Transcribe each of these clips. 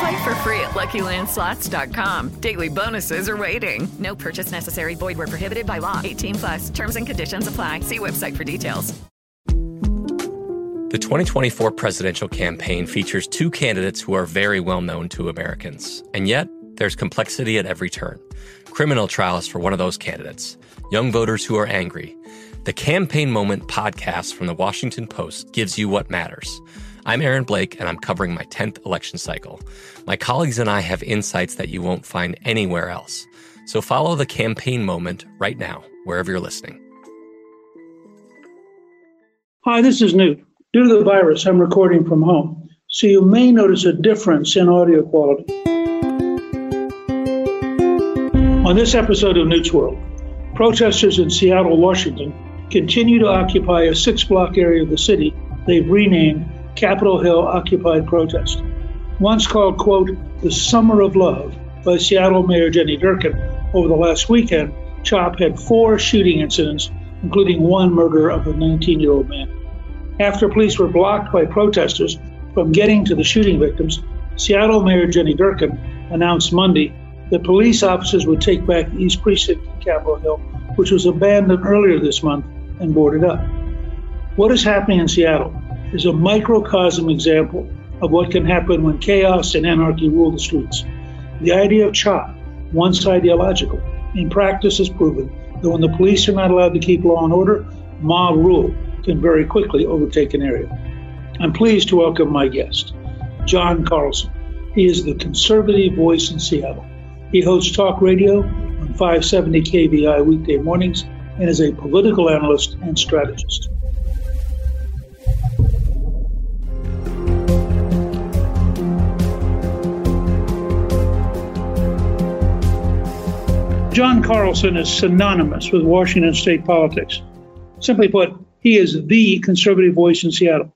Play for free at LuckyLandSlots.com. Daily bonuses are waiting. No purchase necessary. Void where prohibited by law. 18 plus. Terms and conditions apply. See website for details. The 2024 presidential campaign features two candidates who are very well known to Americans, and yet there's complexity at every turn. Criminal trials for one of those candidates, young voters who are angry. The Campaign Moment podcast from the Washington Post gives you what matters. I'm Aaron Blake, and I'm covering my 10th election cycle. My colleagues and I have insights that you won't find anywhere else. So follow the campaign moment right now, wherever you're listening. Hi, this is Newt. Due to the virus, I'm recording from home, so you may notice a difference in audio quality. On this episode of Newt's World, protesters in Seattle, Washington continue to occupy a six block area of the city they've renamed Capitol Hill Occupied Protest. Once called, quote, the Summer of Love by Seattle Mayor Jenny Durkan, over the last weekend, CHOP had four shooting incidents, including one murder of a 19 year old man. After police were blocked by protesters from getting to the shooting victims, Seattle Mayor Jenny Durkan announced Monday that police officers would take back the East Precinct in Capitol Hill, which was abandoned earlier this month and boarded up. What is happening in Seattle is a microcosm example of what can happen when chaos and anarchy rule the streets. The idea of CHOP, once ideological, in practice has proven that when the police are not allowed to keep law and order, mob rule can very quickly overtake an area. I'm pleased to welcome my guest, John Carlson. He is the conservative voice in Seattle. He hosts talk radio on 570 KVI weekday mornings and is a political analyst and strategist. John Carlson is synonymous with Washington state politics. Simply put, he is the conservative voice in Seattle.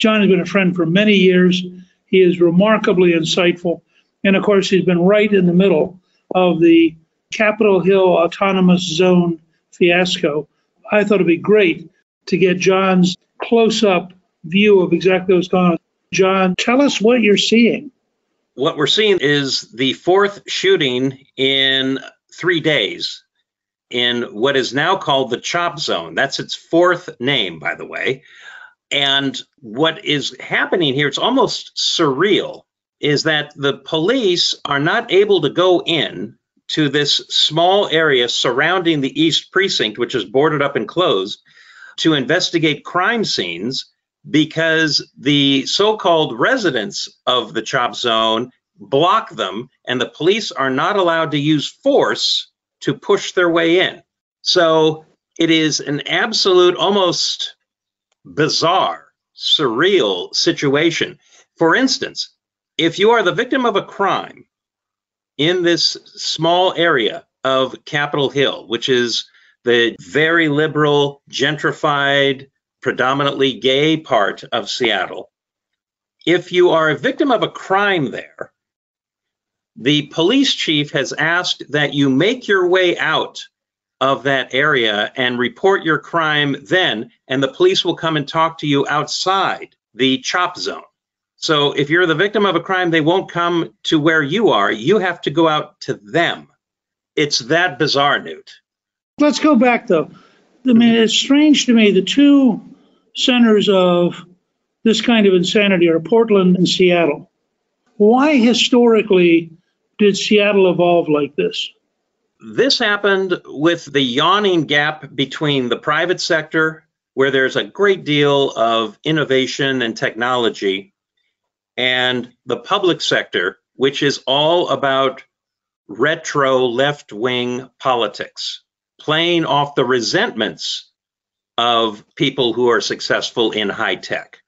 John has been a friend for many years. He is remarkably insightful. And of course, he's been right in the middle of the Capitol Hill Autonomous Zone fiasco. I thought it'd be great to get John's close up view of exactly what's going on. John, tell us what you're seeing. What we're seeing is the fourth shooting in three days in what is now called the CHOP Zone. That's its fourth name, by the way. And what is happening here, it's almost surreal, is that the police are not able to go in to this small area surrounding the East Precinct, which is boarded up and closed, to investigate crime scenes because the so called residents of the CHOP Zone block them, and the police are not allowed to use force to push their way in. So it is an absolute, almost bizarre, surreal situation. For instance, if you are the victim of a crime in this small area of Capitol Hill, which is the very liberal, gentrified, predominantly gay part of Seattle, if you are a victim of a crime there, the police chief has asked that you make your way out of that area and report your crime then, and the police will come and talk to you outside the chop zone. So if you're the victim of a crime, they won't come to where you are. You have to go out to them. It's that bizarre, Newt. Let's go back though. I mean, it's strange to me the two centers of this kind of insanity are Portland and Seattle. Why historically did Seattle evolve like this? This happened with the yawning gap between the private sector, where there's a great deal of innovation and technology, and the public sector, which is all about retro left wing politics, playing off the resentments of people who are successful in high tech.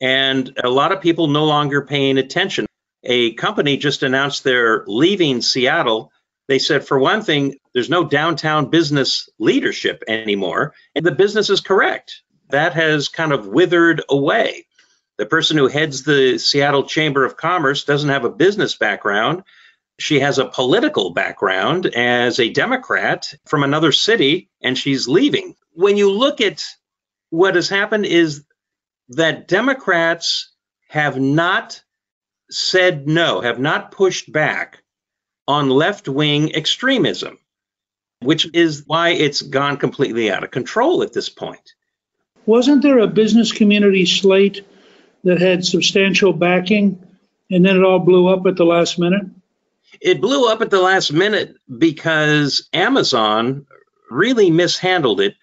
And a lot of people no longer paying attention. A company just announced they're leaving Seattle. They said, for one thing, there's no downtown business leadership anymore. And the business is correct. That has kind of withered away. The person who heads the Seattle Chamber of Commerce doesn't have a business background. She has a political background as a Democrat from another city, and she's leaving. When you look at what has happened, is that Democrats have not said no, have not pushed back on left wing extremism, which is why it's gone completely out of control at this point. Wasn't there a business community slate that had substantial backing and then it all blew up at the last minute? It blew up at the last minute because Amazon really mishandled it.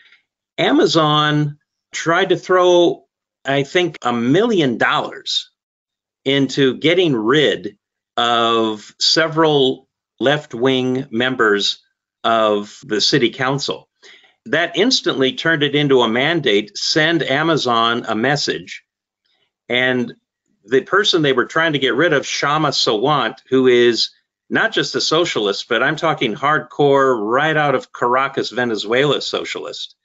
Amazon tried to throw, I think, a million dollars into getting rid of several left wing members of the city council. That instantly turned it into a mandate send Amazon a message. And the person they were trying to get rid of, Kshama Sawant, who is not just a socialist, but I'm talking hardcore, right out of Caracas, Venezuela socialist.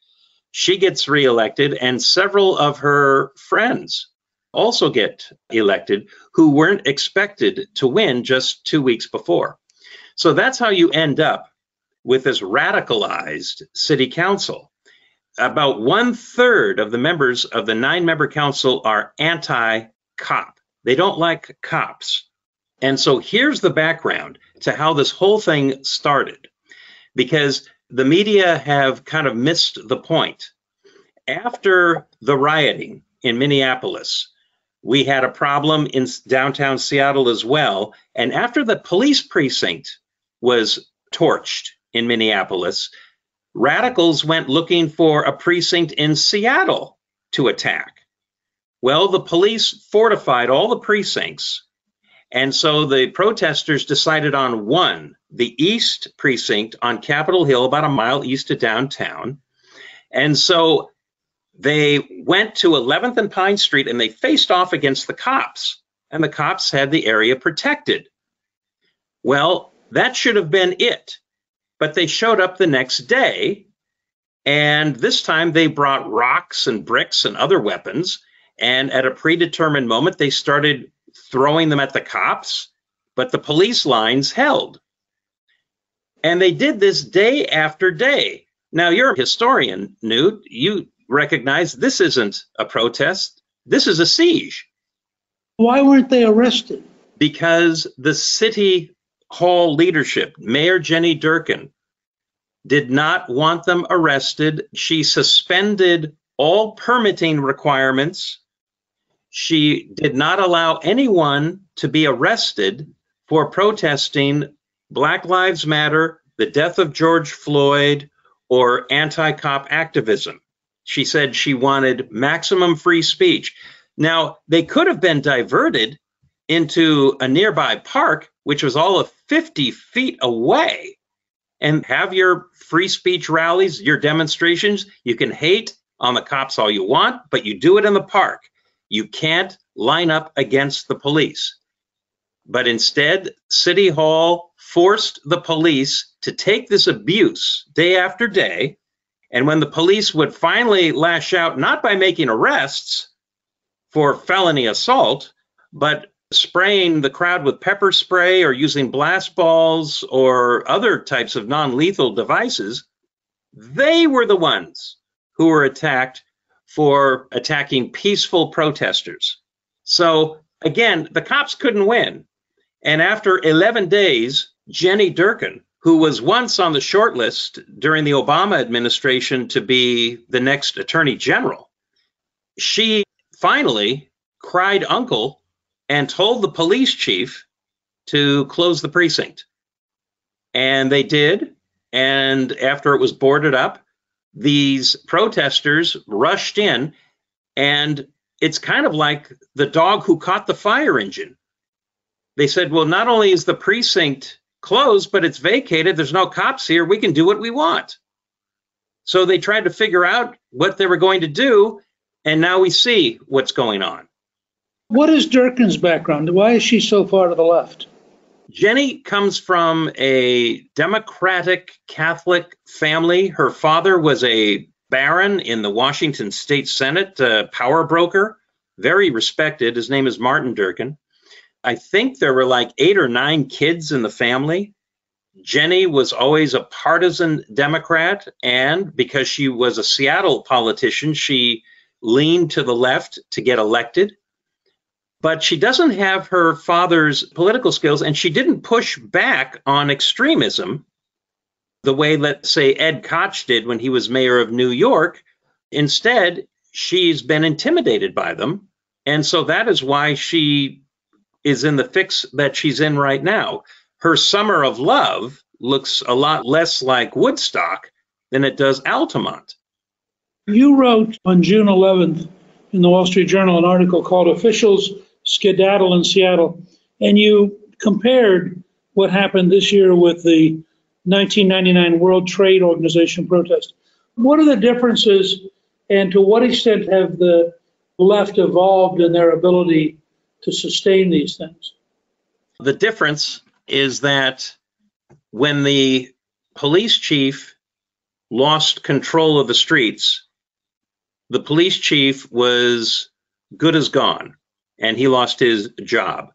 She gets reelected, and several of her friends also get elected who weren't expected to win just two weeks before. So that's how you end up with this radicalized city council. About one third of the members of the nine member council are anti cop. They don't like cops. And so here's the background to how this whole thing started, because the media have kind of missed the point. After the rioting in Minneapolis, we had a problem in downtown Seattle as well. And after the police precinct was torched in Minneapolis, radicals went looking for a precinct in Seattle to attack. Well, the police fortified all the precincts. And so the protesters decided on one, the East Precinct on Capitol Hill, about a mile east of downtown. And so they went to 11th and Pine Street and they faced off against the cops, and the cops had the area protected. Well, that should have been it. But they showed up the next day, and this time they brought rocks and bricks and other weapons. And at a predetermined moment, they started throwing them at the cops, but the police lines held. And they did this day after day. Now, you're a historian, Newt. You recognize this isn't a protest, this is a siege. Why weren't they arrested? Because the city hall leadership, Mayor Jenny Durkan, did not want them arrested. She suspended all permitting requirements. She did not allow anyone to be arrested for protesting Black Lives Matter, the death of George Floyd, or anti cop activism. She said she wanted maximum free speech. Now, they could have been diverted into a nearby park, which was all of 50 feet away, and have your free speech rallies, your demonstrations. You can hate on the cops all you want, but you do it in the park. You can't line up against the police. But instead, City Hall forced the police to take this abuse day after day and when the police would finally lash out, not by making arrests for felony assault, but spraying the crowd with pepper spray or using blast balls or other types of non lethal devices, they were the ones who were attacked for attacking peaceful protesters. So again, the cops couldn't win. And after 11 days, Jenny Durkan, who was once on the short list during the Obama administration to be the next attorney general, she finally cried uncle and told the police chief to close the precinct. And they did. And after it was boarded up, these protesters rushed in. And it's kind of like the dog who caught the fire engine. They said, well, not only is the precinct closed, but it's vacated. There's no cops here. We can do what we want. So they tried to figure out what they were going to do. And now we see what's going on. What is Durkan's background? Why is she so far to the left? Jenny comes from a Democratic Catholic family. Her father was a baron in the Washington State Senate, a power broker, very respected. His name is Martin Durkan. I think there were like eight or nine kids in the family. Jenny was always a partisan Democrat, and because she was a Seattle politician, she leaned to the left to get elected but she doesn't have her father's political skills and she didn't push back on extremism the way, let's say, Ed Koch did when he was mayor of New York. Instead, she's been intimidated by them. And so that is why she is in the fix that she's in right now. Her summer of love looks a lot less like Woodstock than it does Altamont. You wrote on June 11th in the Wall Street Journal an article called Officials skedaddle in Seattle, and you compared what happened this year with the 1999 World Trade Organization protest. What are the differences, and to what extent have the left evolved in their ability to sustain these things? The difference is that when the police chief lost control of the streets, the police chief was good as gone and he lost his job.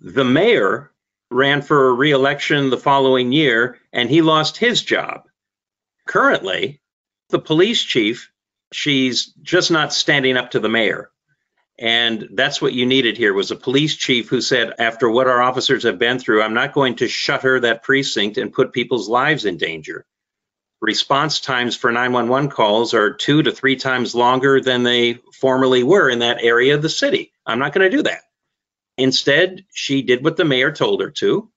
The mayor ran for re-election the following year and he lost his job. Currently, the police chief, she's just not standing up to the mayor. And that's what you needed here was a police chief who said, after what our officers have been through, I'm not going to shutter that precinct and put people's lives in danger response times for 911 calls are two to three times longer than they formerly were in that area of the city. I'm not going to do that. Instead, she did what the mayor told her to,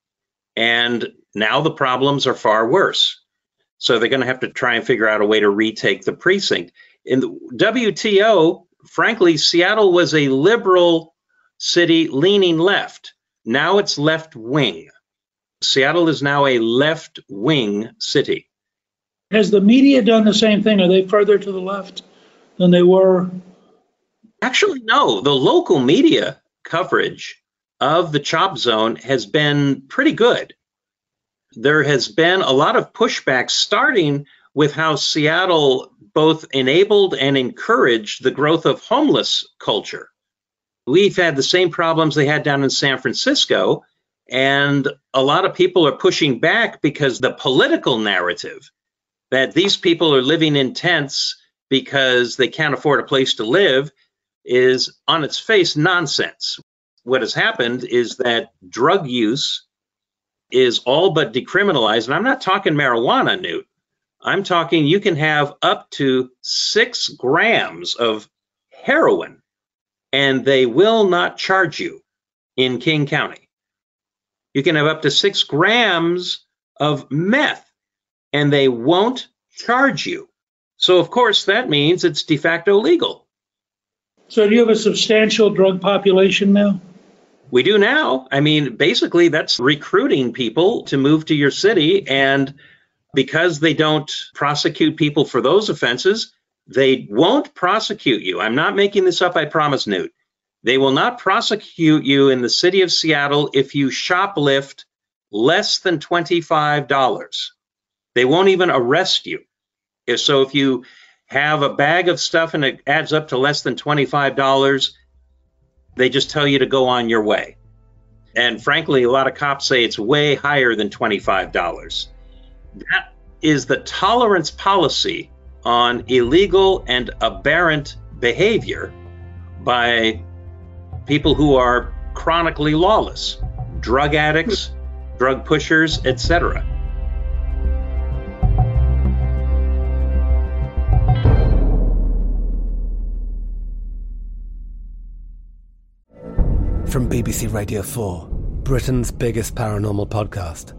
and now the problems are far worse. So they're going to have to try and figure out a way to retake the precinct. In the WTO, frankly, Seattle was a liberal city leaning left. Now it's left wing. Seattle is now a left wing city. Has the media done the same thing? Are they further to the left than they were? Actually, no. The local media coverage of the chop zone has been pretty good. There has been a lot of pushback, starting with how Seattle both enabled and encouraged the growth of homeless culture. We've had the same problems they had down in San Francisco, and a lot of people are pushing back because the political narrative that these people are living in tents because they can't afford a place to live is on its face nonsense. What has happened is that drug use is all but decriminalized. And I'm not talking marijuana, Newt. I'm talking you can have up to six grams of heroin and they will not charge you in King County. You can have up to six grams of meth and they won't charge you. So, of course, that means it's de facto legal. So, do you have a substantial drug population now? We do now. I mean, basically, that's recruiting people to move to your city. And because they don't prosecute people for those offenses, they won't prosecute you. I'm not making this up, I promise, Newt. They will not prosecute you in the city of Seattle if you shoplift less than $25. They won't even arrest you. If so, if you have a bag of stuff and it adds up to less than $25, They just tell you to go on your way. And frankly, a lot of cops say it's way higher than $25. That is the tolerance policy on illegal and aberrant behavior by people who are chronically lawless, drug addicts, drug pushers, etc. From BBC Radio 4, Britain's biggest paranormal podcast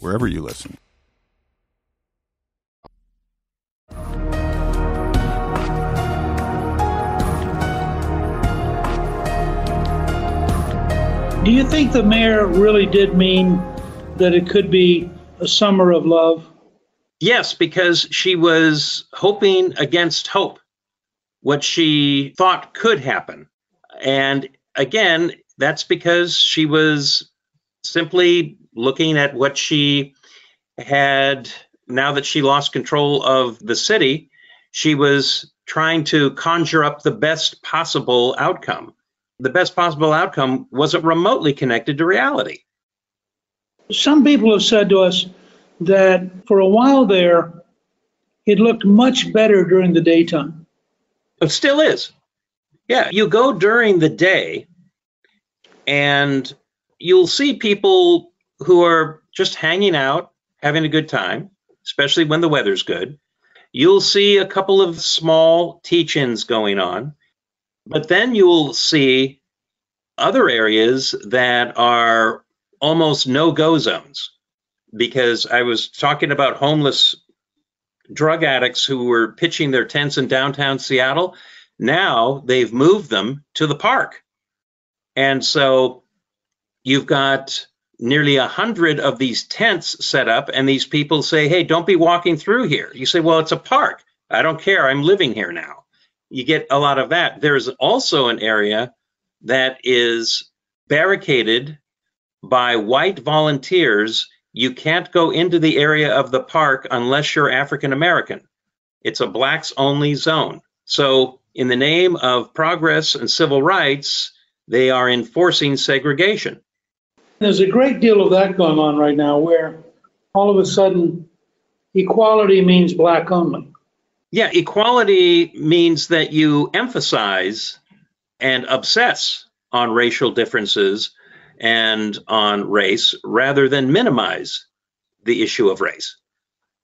wherever you listen. Do you think the mayor really did mean that it could be a summer of love? Yes, because she was hoping against hope what she thought could happen. And again, that's because she was simply looking at what she had now that she lost control of the city. She was trying to conjure up the best possible outcome. The best possible outcome wasn't remotely connected to reality. Some people have said to us that for a while there, it looked much better during the daytime. It still is. Yeah, you go during the day and you'll see people who are just hanging out, having a good time, especially when the weather's good. You'll see a couple of small teach ins going on, but then you'll see other areas that are almost no go zones because I was talking about homeless drug addicts who were pitching their tents in downtown Seattle. Now they've moved them to the park. And so you've got nearly a hundred of these tents set up, and these people say, Hey, don't be walking through here. You say, Well, it's a park. I don't care. I'm living here now. You get a lot of that. There's also an area that is barricaded by white volunteers you can't go into the area of the park unless you're African American. It's a blacks only zone. So, in the name of progress and civil rights, they are enforcing segregation. There's a great deal of that going on right now where all of a sudden equality means black only. Yeah, equality means that you emphasize and obsess on racial differences and on race rather than minimize the issue of race.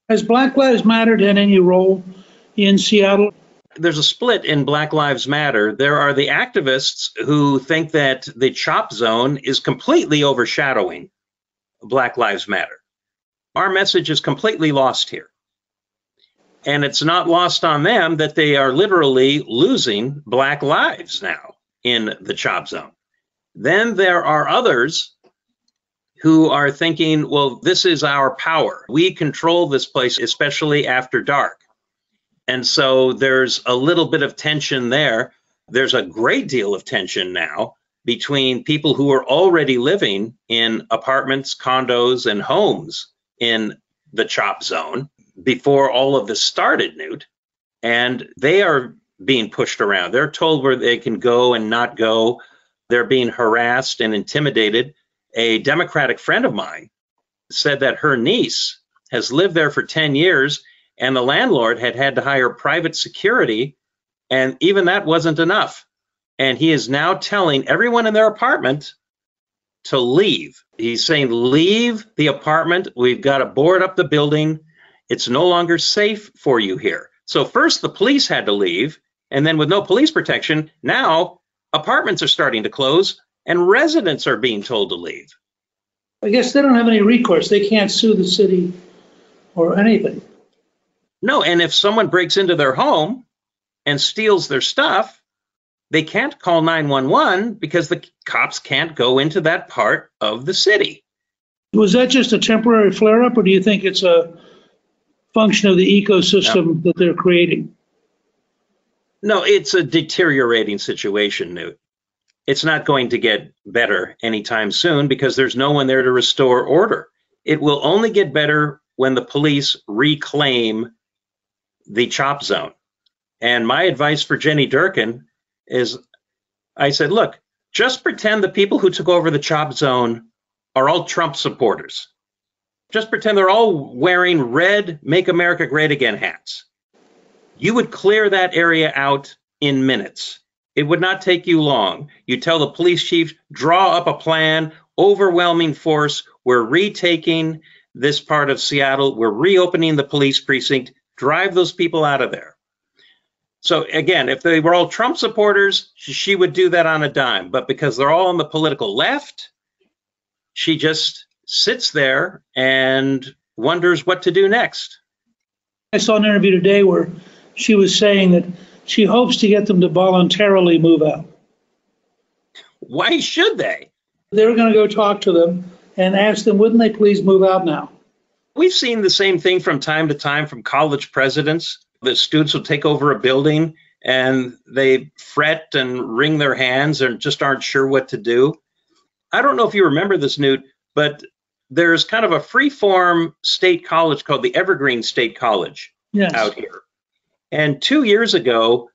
Has Black Lives Matter had any role in Seattle? There's a split in Black Lives Matter. There are the activists who think that the chop zone is completely overshadowing Black Lives Matter. Our message is completely lost here. And it's not lost on them that they are literally losing Black lives now in the chop zone. Then there are others who are thinking, well, this is our power. We control this place, especially after dark. And so there's a little bit of tension there. There's a great deal of tension now between people who are already living in apartments, condos, and homes in the chop zone before all of this started, Newt. And they are being pushed around. They're told where they can go and not go. They're being harassed and intimidated. A Democratic friend of mine said that her niece has lived there for 10 years and the landlord had had to hire private security. And even that wasn't enough. And he is now telling everyone in their apartment to leave. He's saying, Leave the apartment. We've got to board up the building. It's no longer safe for you here. So, first, the police had to leave. And then, with no police protection, now apartments are starting to close and residents are being told to leave. I guess they don't have any recourse. They can't sue the city or anything. No, and if someone breaks into their home and steals their stuff, they can't call 911 because the cops can't go into that part of the city. Was that just a temporary flare up, or do you think it's a function of the ecosystem no. that they're creating? No, it's a deteriorating situation, Newt. It's not going to get better anytime soon because there's no one there to restore order. It will only get better when the police reclaim the chop zone. And my advice for Jenny Durkan is I said, look, just pretend the people who took over the chop zone are all Trump supporters. Just pretend they're all wearing red Make America Great Again hats. You would clear that area out in minutes. It would not take you long. You tell the police chief, draw up a plan, overwhelming force. We're retaking this part of Seattle. We're reopening the police precinct. Drive those people out of there. So again, if they were all Trump supporters, she would do that on a dime. But because they're all on the political left, she just sits there and wonders what to do next. I saw an interview today where she was saying that she hopes to get them to voluntarily move out. Why should they? They're going to go talk to them and ask them, wouldn't they please move out now? We've seen the same thing from time to time from college presidents that students will take over a building and they fret and wring their hands and just aren't sure what to do. I don't know if you remember this, Newt, but there's kind of a free-form state college called the Evergreen State College yes. out here. And two years ago,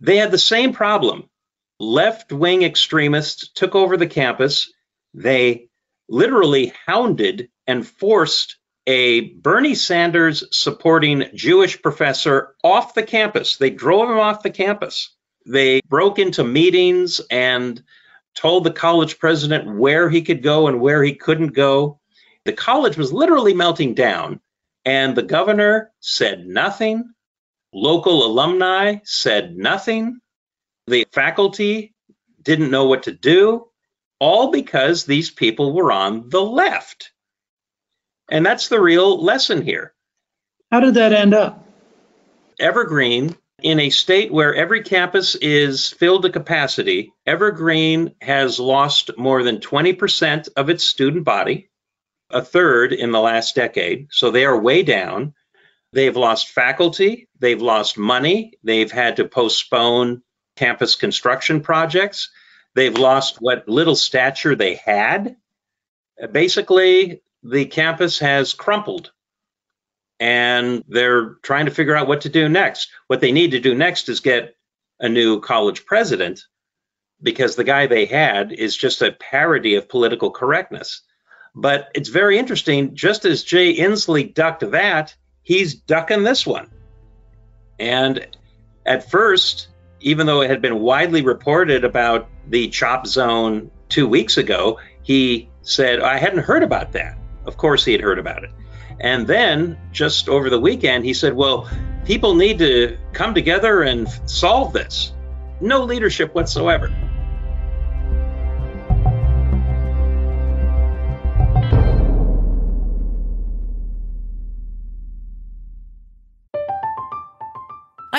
they had the same problem. Left wing extremists took over the campus. They literally hounded and forced a Bernie Sanders supporting Jewish professor off the campus. They drove him off the campus. They broke into meetings and told the college president where he could go and where he couldn't go. The college was literally melting down, and the governor said nothing. Local alumni said nothing. The faculty didn't know what to do, all because these people were on the left. And that's the real lesson here. How did that end up? Evergreen, in a state where every campus is filled to capacity, Evergreen has lost more than 20% of its student body, a third in the last decade. So they are way down. They've lost faculty, they've lost money, they've had to postpone campus construction projects, they've lost what little stature they had. Basically, the campus has crumpled and they're trying to figure out what to do next. What they need to do next is get a new college president because the guy they had is just a parody of political correctness. But it's very interesting. Just as Jay Inslee ducked that, he's ducking this one. And at first, even though it had been widely reported about the chop zone two weeks ago, he said, I hadn't heard about that. Of course, he had heard about it. And then just over the weekend, he said, Well, People need to come together and solve this. No leadership whatsoever.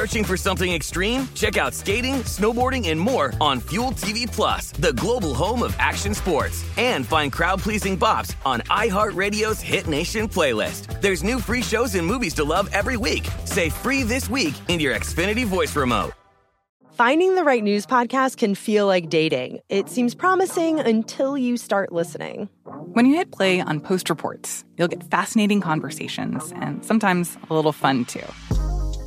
Searching for something extreme? Check out skating, snowboarding, and more on Fuel TV Plus, the global home of action sports. And find crowd-pleasing bops on iHeartRadio's Hit Nation playlist. There's new free shows and movies to love every week. Say free this week in your Xfinity voice remote. Finding the right news podcast can feel like dating. It seems promising until you start listening. When you hit play on Post Reports, you'll get fascinating conversations and sometimes a little fun too.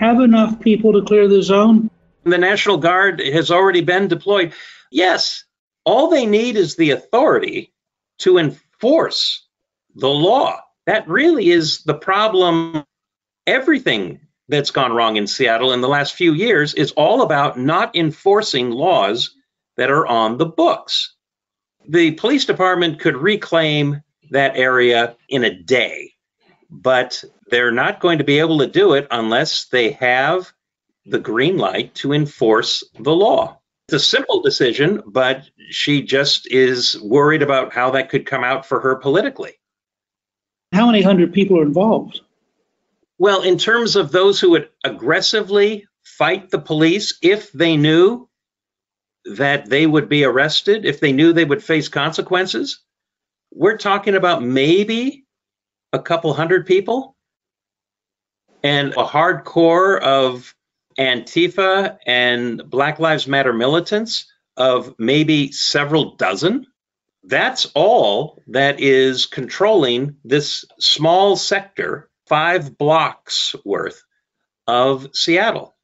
have enough people to clear the zone? The National Guard has already been deployed. Yes, all they need is the authority to enforce the law. That really is the problem. Everything that's gone wrong in Seattle in the last few years is all about not enforcing laws that are on the books. The police department could reclaim that area in a day, but they're not going to be able to do it unless they have the green light to enforce the law. It's a simple decision, but she just is worried about how that could come out for her politically. How many hundred people are involved? Well, in terms of those who would aggressively fight the police if they knew that they would be arrested, if they knew they would face consequences, we're talking about maybe a couple hundred people and a hardcore of Antifa and Black Lives Matter militants of maybe several dozen. That's all that is controlling this small sector, five blocks worth of Seattle.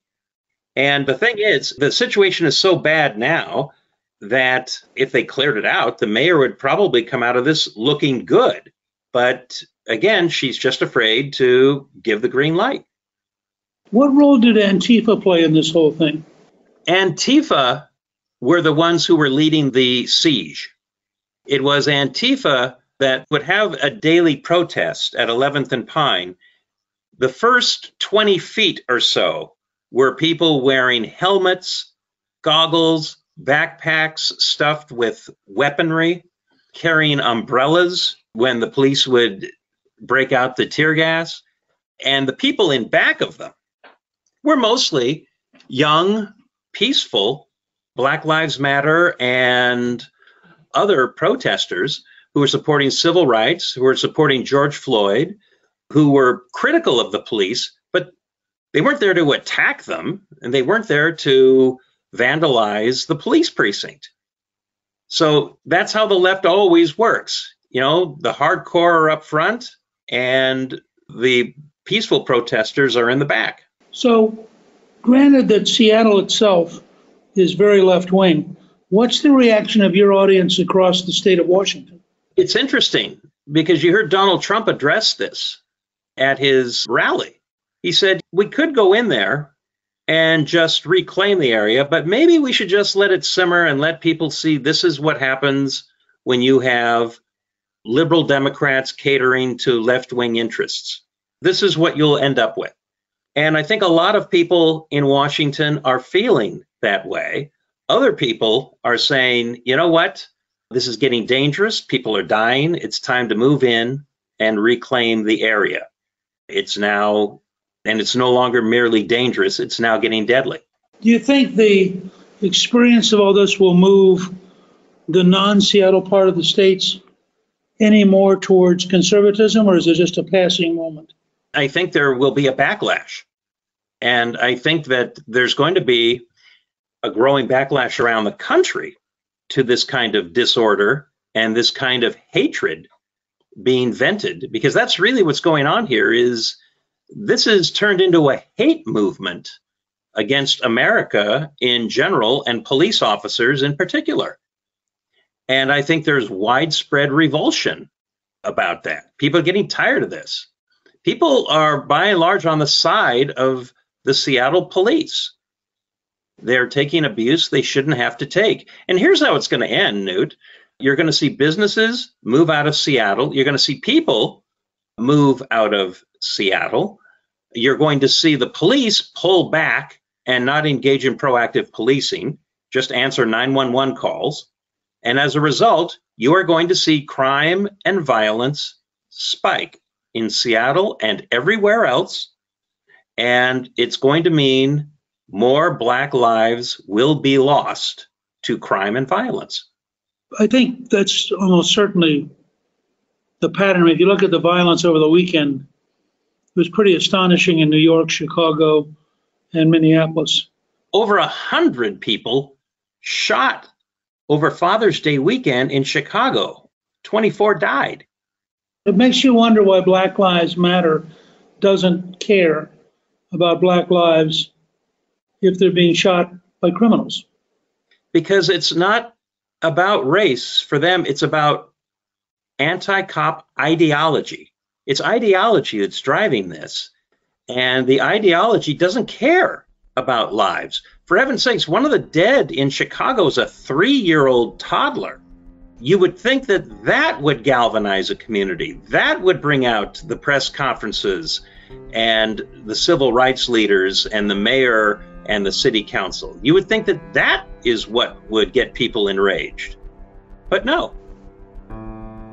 And the thing is, the situation is so bad now that if they cleared it out, the mayor would probably come out of this looking good. But again, she's just afraid to give the green light. What role did Antifa play in this whole thing? Antifa were the ones who were leading the siege. It was Antifa that would have a daily protest at 11th and Pine. The first 20 feet or so were people wearing helmets, goggles, backpacks stuffed with weaponry, carrying umbrellas when the police would break out the tear gas. And the people in back of them were mostly young, peaceful Black Lives Matter and other protesters who were supporting civil rights, who were supporting George Floyd, who were critical of the police, but they weren't there to attack them and they weren't there to vandalize the police precinct. So that's how the left always works. You know, the hardcore are up front and the peaceful protesters are in the back. So Granted that Seattle itself is very left wing, what's the reaction of your audience across the state of Washington? It's interesting because you heard Donald Trump address this at his rally. He said, We could go in there and just reclaim the area, but maybe we should just let it simmer and let people see this is what happens when you have liberal Democrats catering to left wing interests. This is what you'll end up with. And I think a lot of people in Washington are feeling that way. Other people are saying, you know what? This is getting dangerous. People are dying. It's time to move in and reclaim the area. It's now, and it's no longer merely dangerous, it's now getting deadly. Do you think the experience of all this will move the non Seattle part of the states any more towards conservatism, or is it just a passing moment? I think there will be a backlash. And I think that there's going to be a growing backlash around the country to this kind of disorder and this kind of hatred being vented because that's really what's going on here is this is turned into a hate movement against America in general and police officers in particular. And I think there's widespread revulsion about that. People are getting tired of this. People are by and large on the side of the Seattle police. They're taking abuse they shouldn't have to take. And here's how it's going to end, Newt. You're going to see businesses move out of Seattle. You're going to see people move out of Seattle. You're going to see the police pull back and not engage in proactive policing, just answer 911 calls. And as a result, you are going to see crime and violence spike in Seattle and everywhere else. And it's going to mean more Black lives will be lost to crime and violence. I think that's almost certainly the pattern. If you look at the violence over the weekend, was pretty astonishing in New York, Chicago, and Minneapolis. Over a hundred people shot over Father's Day weekend in Chicago. 24 died. It makes you wonder why Black Lives Matter doesn't care about Black lives if they're being shot by criminals. Because it's not about race. For them, it's about anti cop ideology. It's ideology that's driving this. And the ideology doesn't care about lives. For heaven's sakes, one of the dead in Chicago is a three year old toddler. You would think that that would galvanize a community. That would bring out the press conferences and the civil rights leaders and the mayor and the city council. You would think that that is what would get people enraged. But no.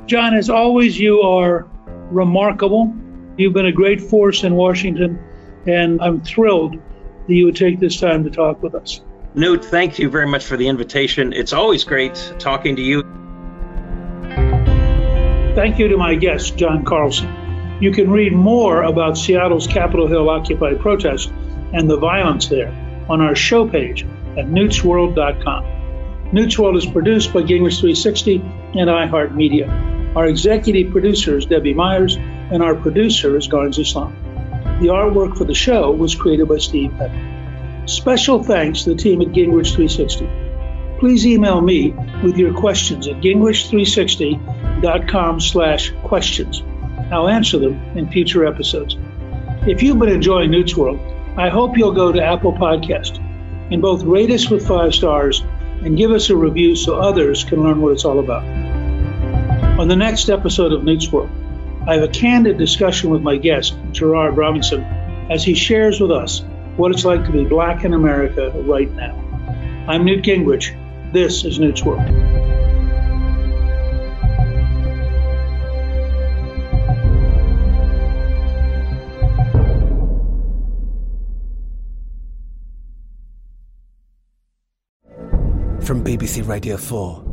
John, as always, you are remarkable. You've been a great force in Washington, and I'm thrilled that you would take this time to talk with us. Newt, thank you very much for the invitation. It's always great talking to you. Thank you to my guest, John Carlson. You can read more about Seattle's Capitol Hill Occupy protest and the violence there on our show page at newtsworld.com. Newt's World is produced by Gingrich 360 and iHeartMedia. Our executive producer is Debbie Myers, and our producer is Garnsey Sloan. The artwork for the show was created by Steve Peck. Special thanks to the team at Gingrich 360. Please email me with your questions at gingrich360.com slash questions. I'll answer them in future episodes. If you've been enjoying Newt's World, I hope you'll go to Apple Podcast and both rate us with five stars and give us a review so others can learn what it's all about. On the next episode of Newt's World, I have a candid discussion with my guest, Gerard Robinson, as he shares with us what it's like to be black in America right now. I'm Newt Gingrich. This is Newt's World. From BBC Radio 4,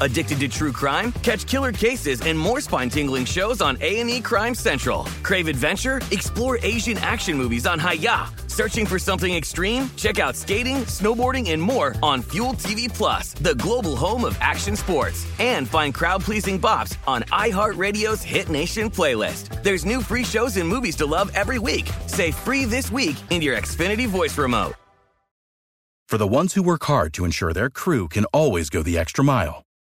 Addicted to true crime? Catch killer cases and more spine-tingling shows on A&E Crime Central. Crave adventure? Explore Asian action movies on Hi-YAH. Searching for something extreme? Check out skating, snowboarding, and more on Fuel TV Plus, the global home of action sports. And find crowd-pleasing bops on iHeartRadio's Hit Nation playlist. There's new free shows and movies to love every week. Say free this week in your Xfinity voice remote. For the ones who work hard to ensure their crew can always go the extra mile,